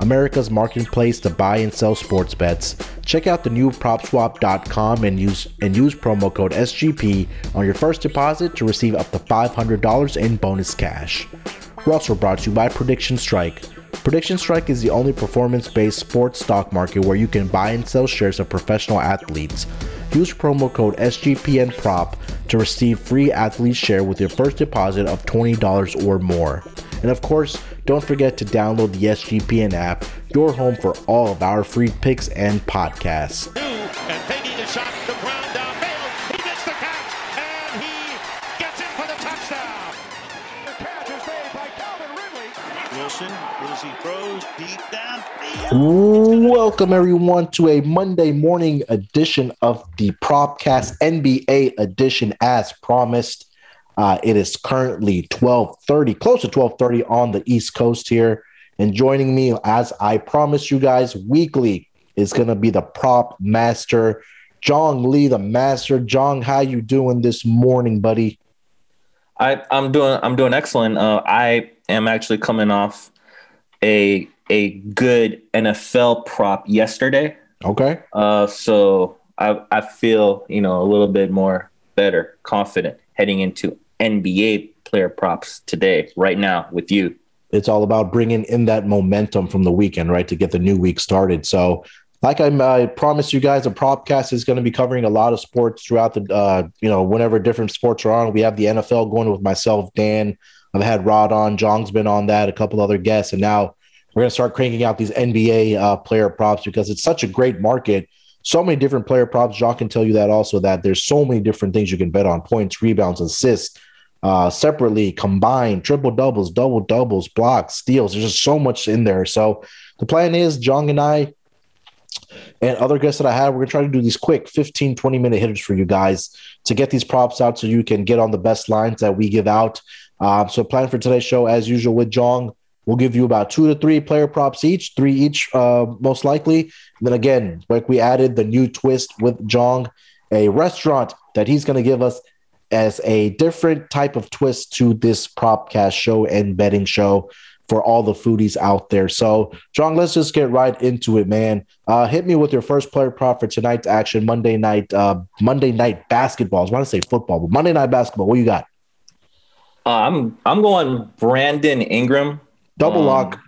America's marketplace to buy and sell sports bets. Check out the new propswap.com and use and use promo code SGP on your first deposit to receive up to $500 in bonus cash. We're also brought to you by Prediction Strike. Prediction Strike is the only performance-based sports stock market where you can buy and sell shares of professional athletes. Use promo code SGPNPROP to receive free athlete share with your first deposit of $20 or more. And of course, don't forget to download the SGPN app, your home for all of our free picks and podcasts. And taking a shot, the ground downfield. He gets the catch, and he gets in for the touchdown. The catch is made by Calvin Ridley. Wilson, as he throws deep downfield. Welcome everyone to a Monday morning edition of the Propcast NBA edition as promised. Uh, it is currently 12:30, close to 12:30 on the East Coast here. And joining me, as I promised you guys weekly, is going to be the prop master, Jong Lee, the master. Jong, how you doing this morning, buddy? I, I'm doing I'm doing excellent. Uh, I am actually coming off a a good NFL prop yesterday. Okay. Uh, so I I feel you know a little bit more better, confident heading into NBA player props today, right now with you. it's all about bringing in that momentum from the weekend, right, to get the new week started. So, like I, I promised you guys, a propcast is going to be covering a lot of sports throughout the, uh, you know, whenever different sports are on. We have the NFL going with myself, Dan. I've had Rod on, Jong's been on that, a couple other guests, and now we're going to start cranking out these NBA uh, player props because it's such a great market. So many different player props. Jong can tell you that also that there's so many different things you can bet on: points, rebounds, assists uh, separately, combined, triple doubles, double doubles, blocks, steals. There's just so much in there. So the plan is, Jong and I and other guests that I have, we're going to try to do these quick 15, 20 minute hitters for you guys to get these props out so you can get on the best lines that we give out. Um, so plan for today's show, as usual with Jong, we'll give you about two to three player props each, three each, uh, most likely. And then again, like we added the new twist with Jong, a restaurant that he's going to give us as a different type of twist to this propcast show and betting show for all the foodies out there. So, Jong, let's just get right into it, man. Uh, hit me with your first player prop for tonight's action, Monday night, uh, Monday night basketball. I was want to say football, but Monday night basketball. What you got? Uh, I'm I'm going Brandon Ingram. Double Um, lock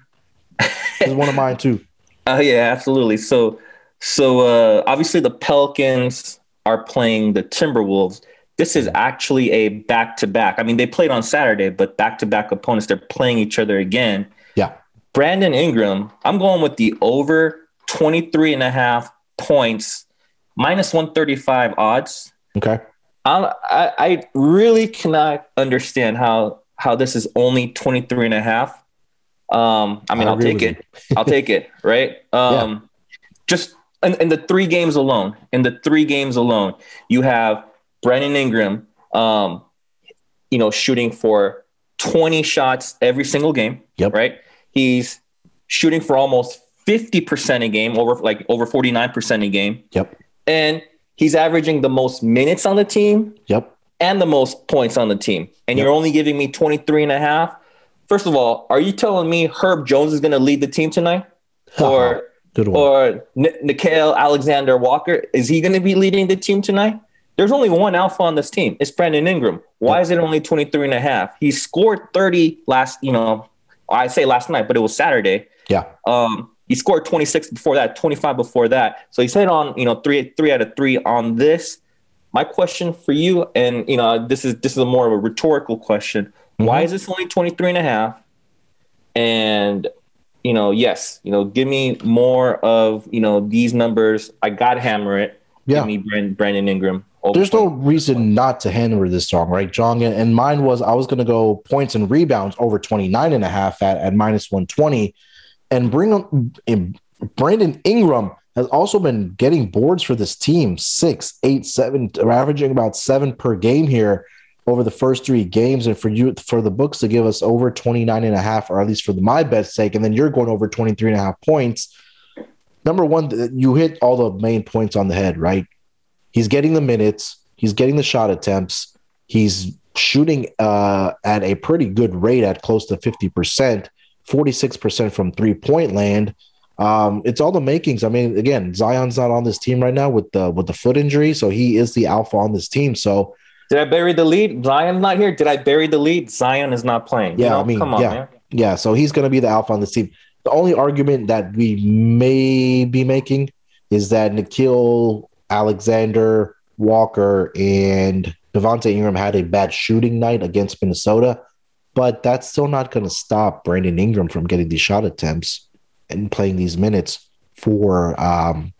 is one of mine too. Oh yeah, absolutely. So so uh, obviously the Pelicans are playing the Timberwolves. This is actually a back to back. I mean, they played on Saturday, but back to back opponents. They're playing each other again. Yeah. Brandon Ingram, I'm going with the over 23 and a half points, minus 135 odds. Okay. I, I, I really cannot understand how how this is only 23 and a half. Um, I mean, I I'll take it. I'll take it, right? Um, just in, in the three games alone, in the three games alone, you have Brandon Ingram, um, you know, shooting for 20 shots every single game. Yep. Right. He's shooting for almost 50% a game, over like over 49% a game. Yep. And he's averaging the most minutes on the team Yep. and the most points on the team. And you're only giving me 23 and a half. First of all, are you telling me Herb Jones is going to lead the team tonight? Or Good one. or N- Nickeil Alexander Walker, is he going to be leading the team tonight? There's only one alpha on this team. It's Brandon Ingram. Why is it only 23 and a half? He scored 30 last, you know, I say last night, but it was Saturday. yeah. Um, he scored 26 before that, 25 before that. So he's hit on, you know, three three out of three on this. My question for you, and you know, this is this is a more of a rhetorical question. Why is this only 23 and a half? And you know, yes, you know, give me more of, you know, these numbers. I got hammer it. Yeah. Give me Brandon Ingram. Over There's no 20. reason not to hand hammer this song, right, Jong? And, mine was I was going to go points and rebounds over 29 and a half at, at minus 120 and bring on in Brandon Ingram has also been getting boards for this team six, eight, seven, averaging about seven per game here over the first three games. And for you, for the books to give us over 29 and a half, or at least for the, my bet's sake, and then you're going over 23 and a half points. Number one, you hit all the main points on the head, right? He's getting the minutes, he's getting the shot attempts, he's shooting uh, at a pretty good rate at close to 50%, 46% from three point land. Um, it's all the makings. I mean, again, Zion's not on this team right now with the with the foot injury, so he is the alpha on this team. So, did I bury the lead? Zion's not here. Did I bury the lead? Zion is not playing. Yeah, you know? I mean, come on, yeah, man. yeah. So he's going to be the alpha on this team. The only argument that we may be making is that Nickeil Alexander Walker and Devonte' Graham had a bad shooting night against Minnesota, but that's still not going to stop Brandon Ingram from getting these shot attempts and playing these minutes for um,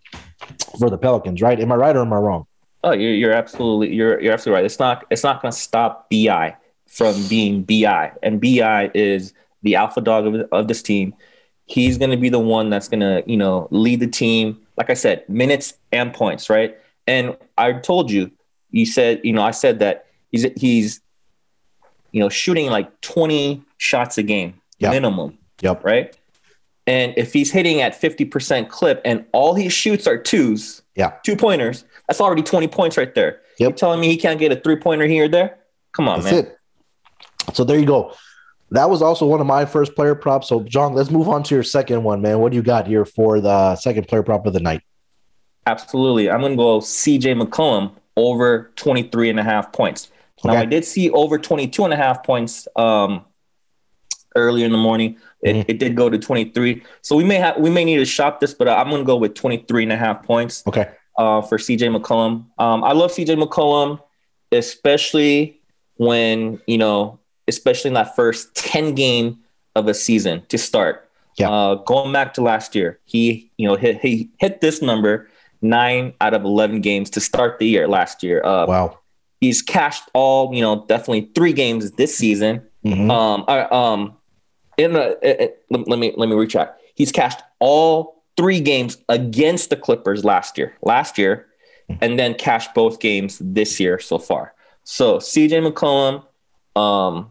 for the Pelicans, right? Am I right or am I wrong? Oh, you're, you're absolutely you're you're absolutely right. It's not it's not going to stop Bi from being Bi, and Bi is the alpha dog of, of this team. He's going to be the one that's going to you know lead the team. Like I said, minutes and points, right? And I told you, you said you know I said that he's he's you know shooting like 20 shots a game Yep. minimum, Yep. right? And if he's hitting at 50% clip and all he shoots are twos, Yeah. two pointers, that's already 20 points right there. Yep. You're telling me he can't get a three pointer here or there? Come on, That's man. it. So there you go. That was also one of my first player props. So, Jong, let's move on to your second one, man. What do you got here for the second player prop of the night? Absolutely. I'm going to go CJ McCollum over 23 and a half points. Now, I did see over 22 and a half points um, earlier in the morning. It, Mhm. it did go to 23. So we may have we may need to shop this, but I'm going to go with 23 and a half points. Okay. uh, for CJ McCollum. Um, I love CJ McCollum, especially when, you know, especially in that first 10 game of a season to start. Yeah. Uh, going back to last year, he, you know, hit, he hit this number nine out of 11 games to start the year last year. Uh, Wow. He's cashed all, you know, definitely three games this season. Mhm. Um, I, um, in the, it, it- let, let me let me retract. He's cashed all three games against the Clippers last year, last year, and then cashed both games this year so far. So CJ McCollum, um,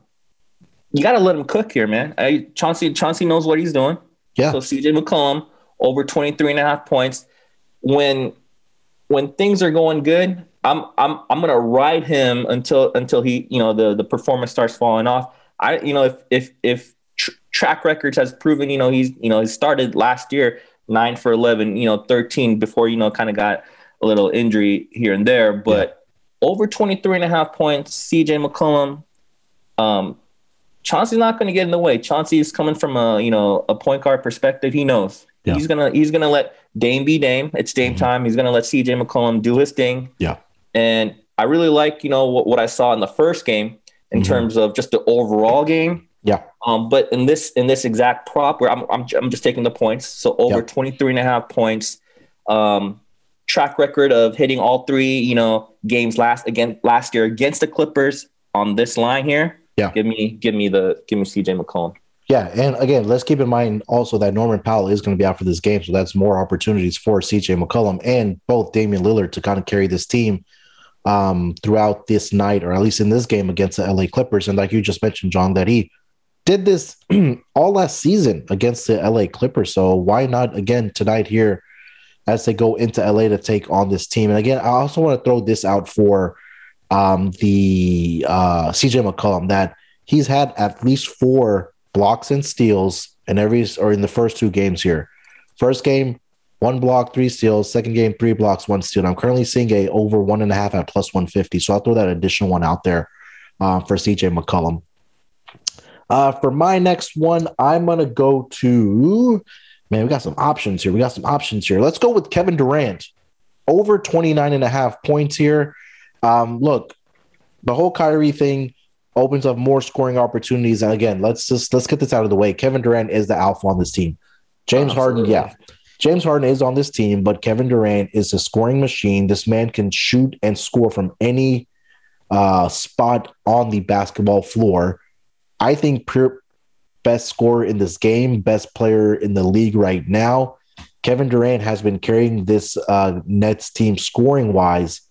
you got to let him cook here, man. I, Chauncey Chauncey knows what he's doing. Yeah. So CJ McCollum over 23 and a half points. When when things are going good, I'm I'm I'm gonna ride him until until he you know the the performance starts falling off. I you know if if if tr- track records has proven you know he's you know he started last year nine for 11 you know 13 before you know kind of got a little injury here and there but over 23 and a half points cj mccollum um chauncey's not going to get in the way chauncey's coming from a you know a point guard perspective he knows Yeah. he's gonna he's gonna let dame be dame it's dame Mhm. time he's gonna let cj mccollum do his thing Yeah. and i really like you know what, what i saw in the first game in Mhm. terms of just the overall game Yeah. um, but in this in this exact prop where I'm, I'm, I'm just taking the points, so over Yep. 23 and a half points, um, track record of hitting all three, you know, games last again last year against the Clippers on this line here. Yeah. Give me give me the give me CJ McCollum. Yeah, and again, let's keep in mind also that Norman Powell is going to be out for this game, so that's more opportunities for CJ McCollum and both Damian Lillard to kind of carry this team um, throughout this night, or at least in this game against the LA Clippers. And like you just mentioned, Jong, that he did this all last season against the LA Clippers. So why not again tonight here as they go into LA to take on this team? And again, I also want to throw this out for um, the uh, CJ McCollum that he's had at least four blocks and steals in every or in the first two games here. First game, one block, three steals. Second game, three blocks, one steal. I'm currently seeing a over one and a half at plus 150. So I'll throw that additional one out there uh, for CJ McCollum. Uh, for my next one, I'm gonna go to man. We got some options here. We got some options here. Let's go with Kevin Durant over 29 and a half points here. Um, look, the whole Kyrie thing opens up more scoring opportunities. And again, let's just let's get this out of the way. Kevin Durant is the alpha on this team. James Harden, yeah. James Harden is on this team, but Kevin Durant is a scoring machine. This man can shoot and score from any uh, spot on the basketball floor. I think pure best scorer in this game, best player in the league right now. Kevin Durant has been carrying this uh, Nets team scoring wise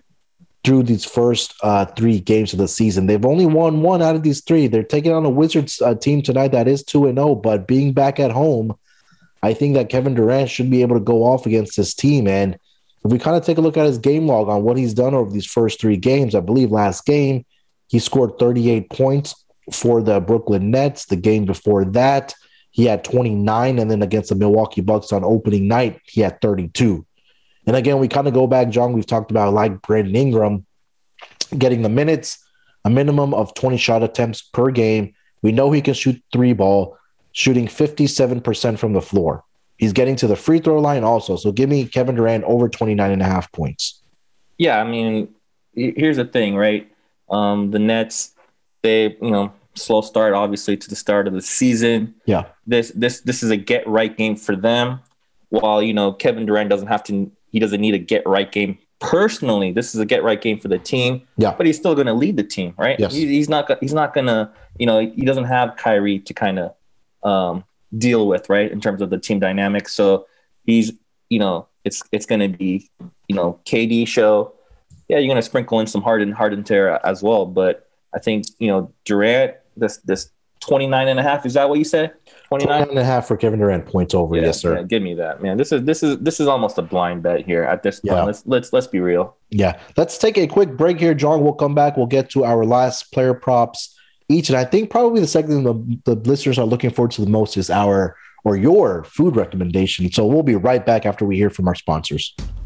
through these first uh, three games of the season. They've only won one out of these three. They're taking on a Wizards uh, team tonight that is 2 and 0, but being back at home, I think that Kevin Durant should be able to go off against this team. And if we kind of take a look at his game log on what he's done over these first three games, I believe last game he scored 38 points for the Brooklyn Nets. The game before that, he had 29. And then against the Milwaukee Bucks on opening night, he had 32. And again, we kind of go back, Jong, we've talked about like Brandon Ingram getting the minutes, a minimum of 20 shot attempts per game. We know he can shoot three ball, shooting 57% from the floor. He's getting to the free throw line also. So give me Kevin Durant over 29 and a half points. Yeah, I mean, here's the thing, right? Um, the Nets, they, you know, slow start obviously to the start of the season. Yeah. This this this is a get right game for them. While, you know, Kevin Durant doesn't have to he doesn't need a get right game personally. This is a get right game for the team. Yeah. But he's still going to lead the team, right? Yes. He, he's not. He's not going to. You know, he doesn't have Kyrie to kind of um, deal with, right, in terms of the team dynamics. So he's, you know, it's it's going to be, you know, KD show. Yeah, you're going to sprinkle in some Harden, Harden tear as well. But I think you know Durant. This this 29 and a half. Is that what you said? 29 and a half for Kevin Durant points over. Yeah, yes, sir. yeah, give me that, man. This is this is this is almost a blind bet here at this point. Yeah. Let's let's let's be real. Yeah. Let's take a quick break here, Jong. We'll come back. We'll get to our last player props each. And I think probably the second the, the listeners are looking forward to the most is our or your food recommendation. So we'll be right back after we hear from our sponsors.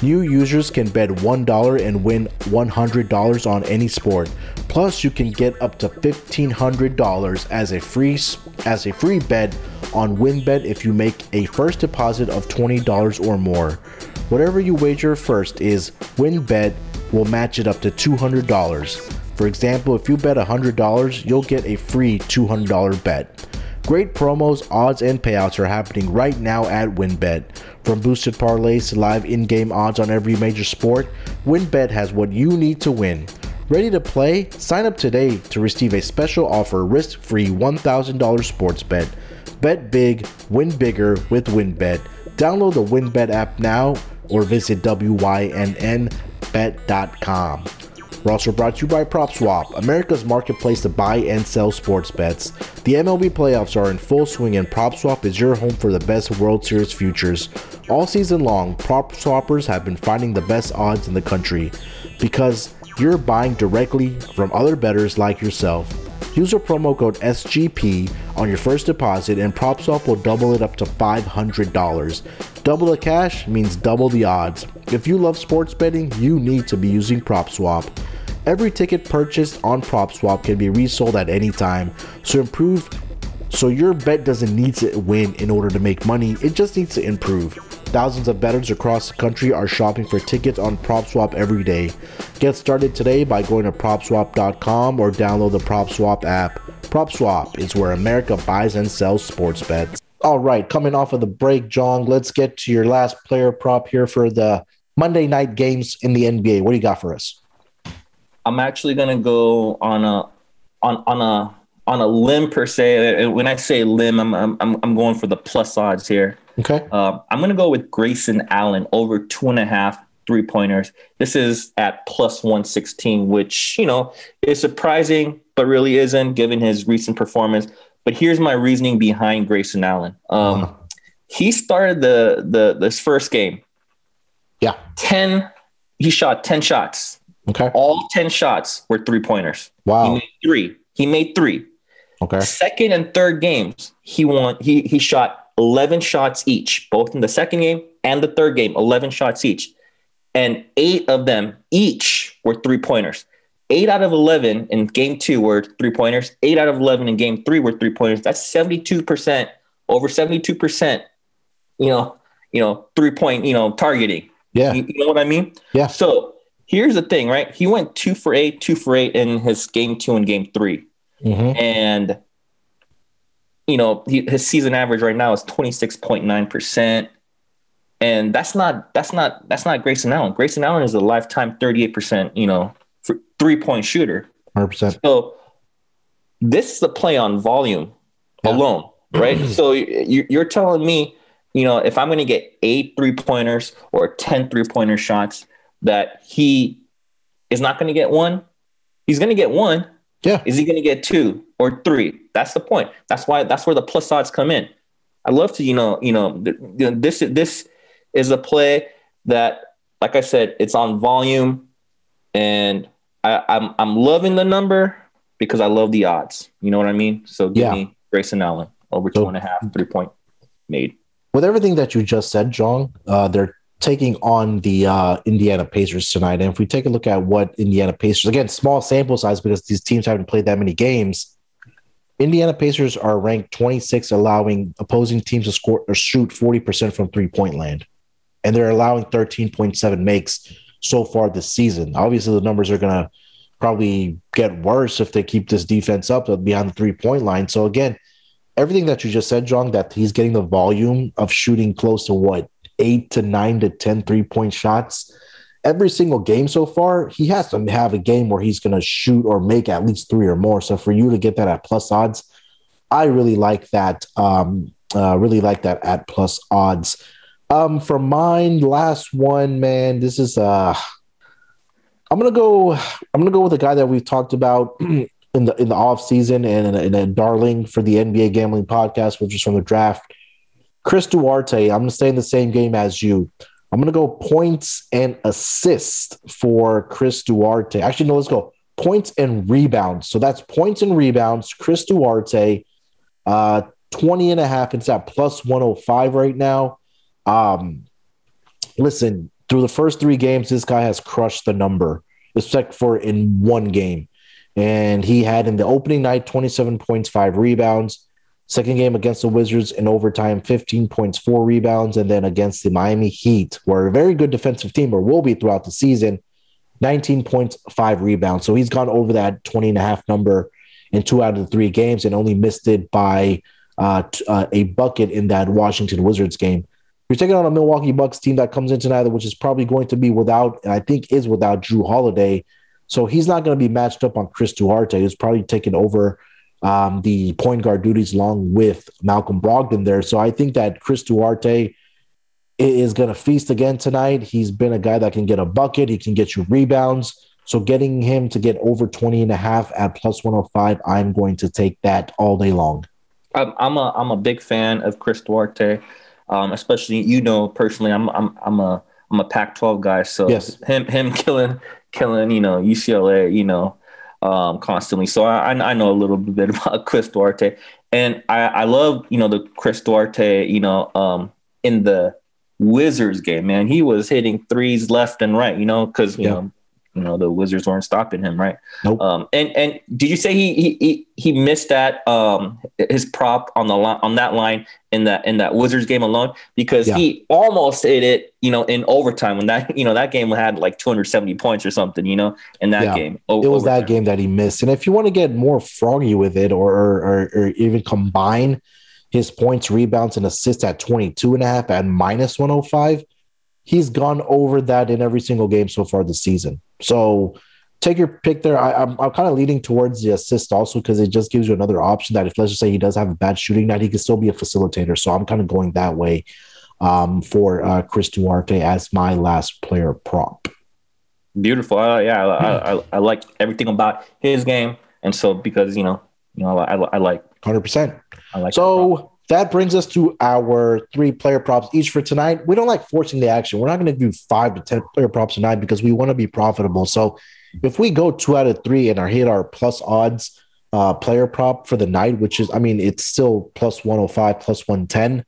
New users can bet $1 and win $100 on any sport. Plus, you can get up to $1500 as a free as a free bet on WynnBET if you make a first deposit of $20 or more. Whatever you wager first is WynnBET will match it up to $200. For example, if you bet $100, you'll get a free $200 bet. Great promos, odds, and payouts are happening right now at WynnBET. From boosted parlays to live in game odds on every major sport, WynnBET has what you need to win. Ready to play? Sign up today to receive a special offer risk free $1,000 sports bet. Bet big, win bigger with WynnBET. Download the WynnBET app now or visit WYNNBet.com. We're also brought to you by PropSwap, America's marketplace to buy and sell sports bets. The MLB playoffs are in full swing, and PropSwap is your home for the best World Series futures. All season long, prop swappers have been finding the best odds in the country because you're buying directly from other bettors like yourself. Use our promo code SGP on your first deposit, and PropSwap will double it up to $500. Double the cash means double the odds. If you love sports betting, you need to be using PropSwap. Every ticket purchased on PropSwap can be resold at any time, so improve. So your bet doesn't need to win in order to make money; it just needs to improve. Thousands of bettors across the country are shopping for tickets on PropSwap every day. Get started today by going to PropSwap.com or download the PropSwap app. PropSwap is where America buys and sells sports bets. All right, coming off of the break, Jong, let's get to your last player prop here for the Monday night games in the NBA. What do you got for us? I'm actually gonna go on a on on a on a limb per se. When I say limb, I'm I'm I'm going for the plus odds here. Okay. Um, I'm gonna go with Grayson Allen over two and a half three pointers. This is at plus 116, which you know is surprising, but really isn't given his recent performance. But here's my reasoning behind Grayson Allen. Um, Uh-huh. He started the the this first game Yeah. 10. He shot 10 shots. Okay. All 10 shots were three pointers. He Wow. made three. He made three. Okay. Second and third games, he won. He he shot 11 shots each, both in the second game and the third game, 11 shots each. And eight of them each were three pointers. Eight out of 11 in game two were three pointers. Eight out of 11 in game three were three pointers. That's 72%, over 72%, you know, you know, three point, you know, targeting. Yeah. You, you know what I mean? Yeah. So here's the thing, right? He went two for eight, two for eight in his game two and game 3 Mhm. And, you know, he, his season average right now is 26.9%. And that's not, that's not, that's not Grayson Allen. Grayson Allen is a lifetime 38%, you know, three point shooter. 100%. So this is a play on volume Yeah. alone, right? so you- you're telling me, you know, if I'm going to get eight three pointers or 10 three pointer shots, that he is not going to get one. He's going to get one. Yeah. Is he going to get two or three? That's the point. That's why. That's where the plus odds come in. I love to, you know, you know, th- th- this this is a play that, like I said, it's on volume, and I, I'm I'm loving the number because I love the odds. You know what I mean? So give Yeah. me Grayson Allen over So- two and a half three point made. with everything that you just said, Jong, uh, they're taking on the uh, Indiana Pacers tonight. And if we take a look at what Indiana Pacers, again, small sample size because these teams haven't played that many games. Indiana Pacers are ranked 26, allowing opposing teams to score or shoot 40% from three point land. And they're allowing 13.7 makes so far this season. Obviously, the numbers are going to probably get worse if they keep this defense up beyond the three point line. So, again, everything that you just said, Jong, that he's getting the volume of shooting close to what eight to nine to 10 three point shots every single game so far. He has to have a game where he's going to shoot or make at least three or more. So for you to get that at plus odds, I really like that. Um, uh, really like that at plus odds. Um, for mine, last one, man, this is uh, I'm gonna go. I'm gonna go with a guy that we've talked about in the in the off season and in a darling for the NBA gambling podcast, which is from the draft. Chris Duarte. I'm gonna stay in the same game as you. I'm gonna go points and assist for Chris Duarte. Actually, no, let's go points and rebounds. So that's points and rebounds. Chris Duarte, uh, 20 and a half. It's at plus 105 right now. Um, listen, through the first three games, this guy has crushed the number, except for in one game. And he had in the opening night 27 points, five rebounds. Second game against the Wizards in overtime, 15 points, four rebounds. And then against the Miami Heat, who are a very good defensive team or will be throughout the season, 19 points, five rebounds. So he's gone over that 20 and a half number in two out of the three games and only missed it by uh, t- uh, a bucket in that Washington Wizards game. You're taking on a Milwaukee Bucks team that comes in tonight, which is probably going to be without, and I think is without Jrue Holiday. So he's not going to be matched up on Chris Duarte, who's probably taken over um, the point guard duties along with Malcolm Brogdon there. So I think that Chris Duarte is going to feast again tonight. He's been a guy that can get a bucket, he can get you rebounds. So getting him to get over 20 and a half at plus 105, I'm going to take that all day long. I'm, I'm a I'm a big fan of Chris Duarte, um, especially you know personally. I'm I'm I'm a I'm a Pac-12 guy, so Yes. him him killing killing you know UCLA you know um, constantly. So I I know a little bit about Chris Duarte, and I I love you know the Chris Duarte you know um, in the Wizards game. Man, he was hitting threes left and right. You know because you Yeah. know you know the Wizards weren't stopping him, right? Nope. Um, and and did you say he he he, missed that um his prop on the line on that line in that in that Wizards game alone because Yeah. he almost hit it you know in overtime when that you know that game had like 270 points or something you know in that Yeah. game. O- it was that game that he missed. And if you want to get more froggy with it or, or, or, or even combine his points, rebounds, and assists at 22 and a half at minus 105, he's gone over that in every single game so far this season. So take your pick there. I, I'm, I'm kind of leaning towards the assist also because it just gives you another option that if let's just say he does have a bad shooting night, he can still be a facilitator. So I'm kind of going that way um, for uh, Chris Duarte as my last player prop. Beautiful. Uh, yeah, I, I, I, like everything about his game, and so because you know you know I, I, I like 100%. I like. So that brings us to our three player props each for tonight. We don't like forcing the action. We're not going to do five to 10 player props tonight because we want to be profitable. So if we go two out of three and are hit our plus odds uh, player prop for the night, which is, I mean, it's still plus 105, plus 110.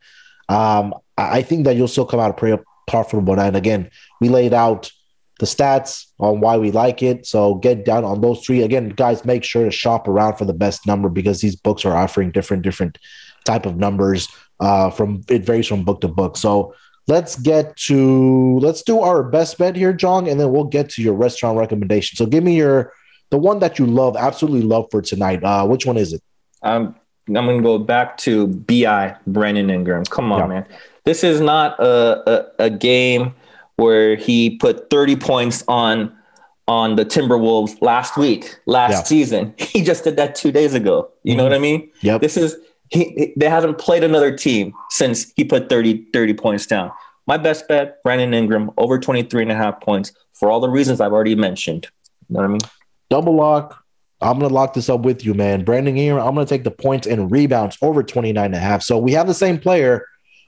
Um, I think that you'll still come out a pretty profitable night. Again, we laid out the stats on why we like it. So get down on those three. Again, guys, make sure to shop around for the best number because these books are offering different, different type of numbers uh, from it varies from book to book. So let's get to let's do our best bet here, Jong, and then we'll get to your restaurant recommendation. So give me your the one that you love, absolutely love for tonight. Uh, which one is it? Um, I'm gonna go back to Bi Brandon Ingram. Come on, Yeah. man. This is not a, a a game where he put 30 points on on the Timberwolves last week, last Yeah. season. He just did that two days ago. You know Mhm. what I mean? Yep. This is he, he- they haven't played another team since he put 30 30 points down. My best bet, Brandon Ingram, over 23 and a half points for all the reasons I've already mentioned. You know what I mean? Double lock. I'm gonna lock this up with you, man. Brandon Ingram, I'm gonna take the points and rebounds over 29 and a half. So we have the same player.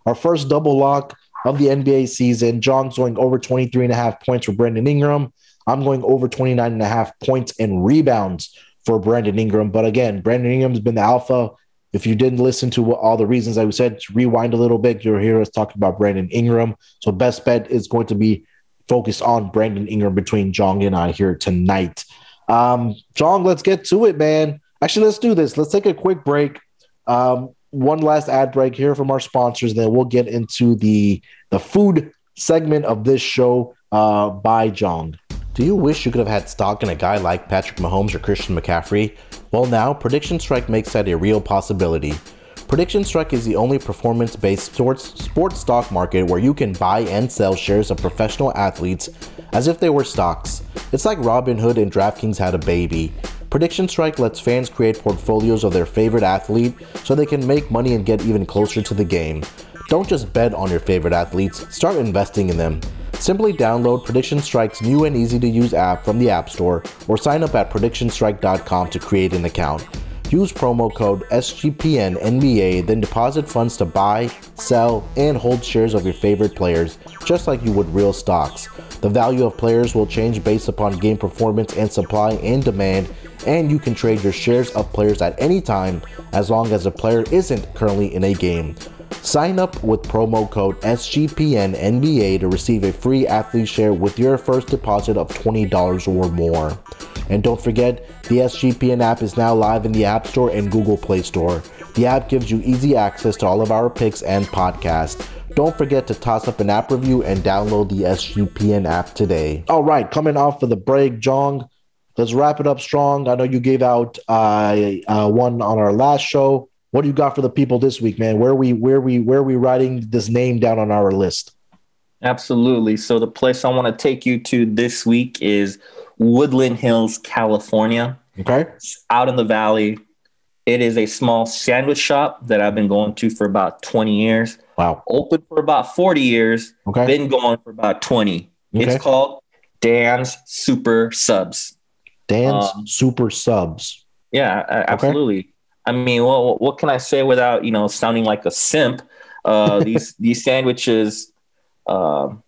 Our first double lock of the NBA season. Jong's going over 23 and a half points for Brandon Ingram. I'm going over 29 and a half points and rebounds for Brandon Ingram. But again, Brandon Ingram's been the alpha. If you didn't listen to what, all the reasons I said, rewind a little bit. You'll hear us talking about Brandon Ingram. So best bet is going to be focused on Brandon Ingram between Jong and I here tonight. Um, Jong, let's get to it, man. Actually, let's do this. Let's take a quick break. Um, one last ad break here from our sponsors, then we'll get into the the food segment of this show uh, by Jong. Do you wish you could have had stock in a guy like Patrick Mahomes or Christian McCaffrey? Well, now Prediction Strike makes that a real possibility. Prediction Strike is the only performance based sports, sports stock market where you can buy and sell shares of professional athletes as if they were stocks. It's like Robinhood and DraftKings had a baby. Prediction Strike lets fans create portfolios of their favorite athlete so they can make money and get even closer to the game. Don't just bet on your favorite athletes, start investing in them. Simply download Prediction Strike's new and easy to use app from the App Store or sign up at predictionstrike.com to create an account. Use promo code SGPNNBA, then deposit funds to buy, sell, and hold shares of your favorite players, just like you would real stocks. The value of players will change based upon game performance and supply and demand, and you can trade your shares of players at any time as long as the player isn't currently in a game. Sign up with promo code SGPNNBA to receive a free athlete share with your first deposit of $20 or more. And don't forget, the SGPN app is now live in the App Store and Google Play Store. The app gives you easy access to all of our picks and podcasts. Don't forget to toss up an app review and download the SGPN app today. All right, coming off of the break, Jong, let's wrap it up strong. I know you gave out uh, uh, one on our last show. What do you got for the people this week, man? Where we where we where are we writing this name down on our list? Absolutely. So the place I want to take you to this week is Woodland Hills, California. Okay. It's out in the valley. It is a small sandwich shop that I've been going to for about 20 years. Wow. Open for about 40 years. Okay. Been going for about 20. Okay. It's called Dan's Super Subs. Dan's um, Super Subs. Yeah, a- absolutely. I mean, well, what can I say without you know sounding like a simp? Uh, these these sandwiches, um,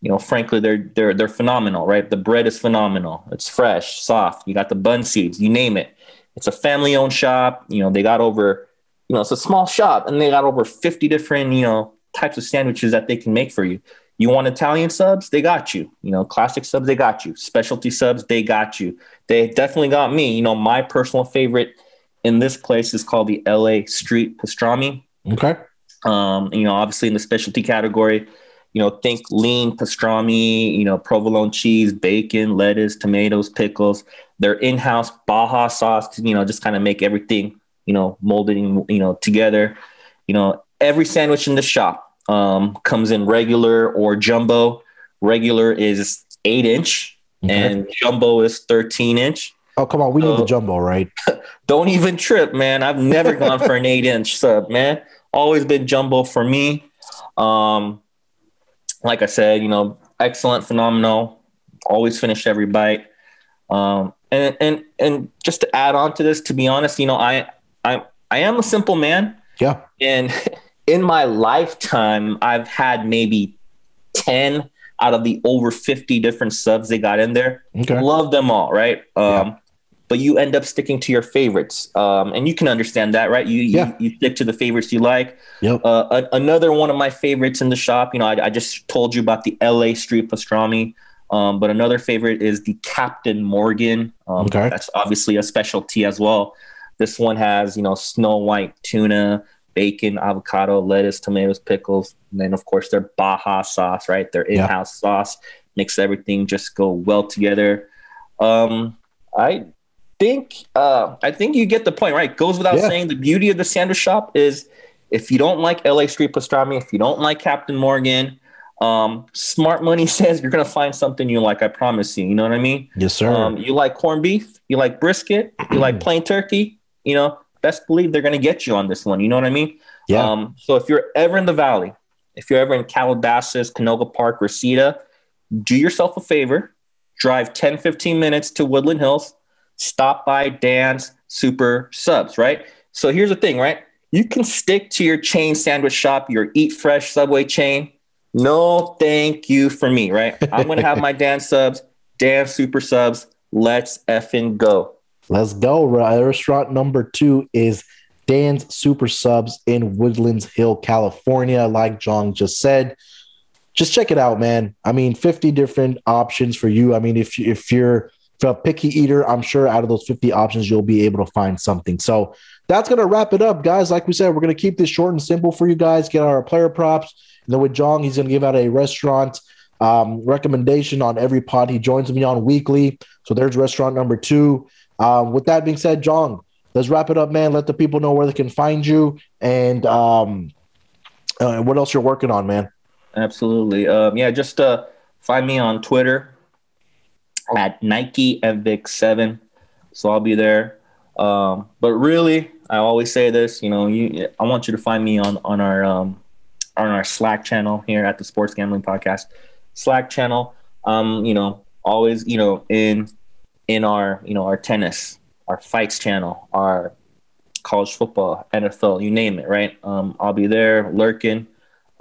you know, frankly, they're they're they're phenomenal, right? The bread is phenomenal. It's fresh, soft. You got the bun seeds, you name it. It's a family-owned shop. You know, they got over, you know, it's a small shop, and they got over fifty different you know types of sandwiches that they can make for you. You want Italian subs? They got you. You know, classic subs, they got you. Specialty subs, they got you. They definitely got me. You know, my personal favorite in this place is called the LA Street Pastrami. Okay. Um, you know, obviously in the specialty category, you know, think lean pastrami, you know, provolone cheese, bacon, lettuce, tomatoes, pickles. Their in-house Baja sauce to, you know, just kind of make everything, you know, molded, in, you know, together. You know, every sandwich in the shop um, comes in regular or jumbo. Regular is eight inch Okay. and jumbo is 13 inch. oh, come on. We need uh, the jumbo, right? Don't even trip, man. I've never gone for an eight inch sub, man. Always been jumbo for me. Um, like I said, you know, excellent, phenomenal. Always finish every bite. Um, and and and just to add on to this, to be honest, you know, I I I am a simple man, Yeah. and in my lifetime, I've had maybe ten out of the over fifty different subs they got in there Okay. love them all, right? Um, But you end up sticking to your favorites, um, and you can understand that, right? You, Yeah. you you stick to the favorites you like. Yep. Uh, a- another one of my favorites in the shop, you know, I, I just told you about the LA Street Pastrami, um, but another favorite is the Captain Morgan. Um, Okay. That's obviously a specialty as well. This one has, you know, snow white tuna, bacon, avocado, lettuce, tomatoes, pickles, and then of course their Baja sauce, right? Their in-house sauce makes everything just go well together. Um, I think uh, I think you get the point, right? Goes without Yeah. saying. The beauty of the sandwich shop is if you don't like LA Street Pastrami, if you don't like Captain Morgan, um, smart money says you're gonna find something you like. I promise you. You know what I mean? Yes, sir. Um, you like corned beef, you like brisket, you like plain turkey. You know, best believe they're gonna get you on this one. You know what I mean? yeah. Um, so if you're ever in the valley, if you're ever in Calabasas, Canoga Park, Reseda, do yourself a favor, drive 10, 15 minutes to Woodland Hills, stop by Dan's Super Subs, right? So here's the thing, right? You can stick to your chain sandwich shop, your Eat Fresh Subway chain. No, thank you for me, right? I'm gonna have my Dan subs, Dan Super Subs. Let's effing go. Let's go. Re- Restaurant number two is Dan's Super Subs in Woodlands Hill, California. Like Jong just said, just check it out, man. I mean, 50 different options for you. I mean, if, if you're you're a picky eater, I'm sure out of those 50 options, you'll be able to find something. So that's going to wrap it up, guys. Like we said, we're going to keep this short and simple for you guys, get our player props. And then with Jong, he's going to give out a restaurant um, recommendation on every pod he joins me on weekly. So there's restaurant number two. Um, with that being said, Jong, let's wrap it up, man. Let the people know where they can find you and um, uh, what else you're working on, man. Absolutely. Um, yeah, just uh, find me on Twitter at Nike Vic7. So I'll be there. Um, but really, I always say this, you know, you I want you to find me on on our um, on our Slack channel here at the Sports Gambling Podcast Slack channel. Um, you know, always, you know, in in our, you know, our tennis, our fights channel, our college football, NFL, you name it, right? Um, I'll be there lurking.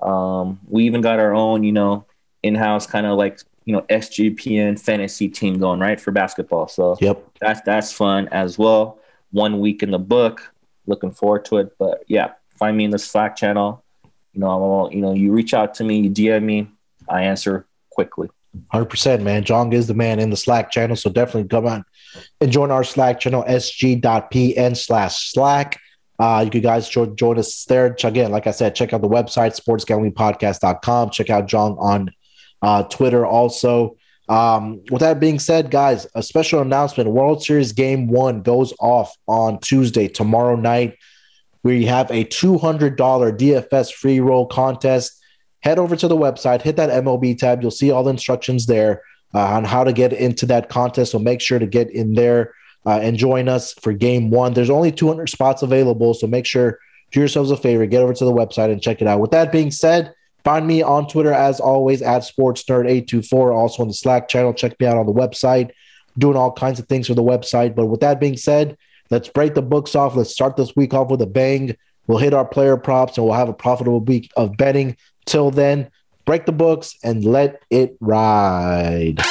Um, we even got our own, you know, in-house kind of like, you know, SGPN fantasy team going, right, for basketball. So Yep. that's that's fun as well. One week in the book, looking forward to it. But yeah, find me in the Slack channel. You know, I'm all, you know, you reach out to me, you DM me, I answer quickly. Hundred percent, man. Jong is the man in the Slack channel, so definitely come on and join our Slack channel, sg.pn slash Slack. Uh, you guys join, join us there. Again, like I said, check out the website, sportsgamblingpodcast.com. Check out Jong on uh, Twitter also. Um, with that being said, guys, a special announcement World Series Game One goes off on Tuesday, tomorrow night. We have a $200 DFS free roll contest. Head over to the website, hit that MLB tab. You'll see all the instructions there uh, on how to get into that contest. So make sure to get in there uh, and join us for game one. There's only 200 spots available. So make sure, do yourselves a favor, get over to the website and check it out. With that being said, find me on Twitter as always at SportsNerd824. Also on the Slack channel. Check me out on the website. Doing all kinds of things for the website. But with that being said, let's break the books off. Let's start this week off with a bang. We'll hit our player props and we'll have a profitable week of betting. Till then, break the books and let it ride.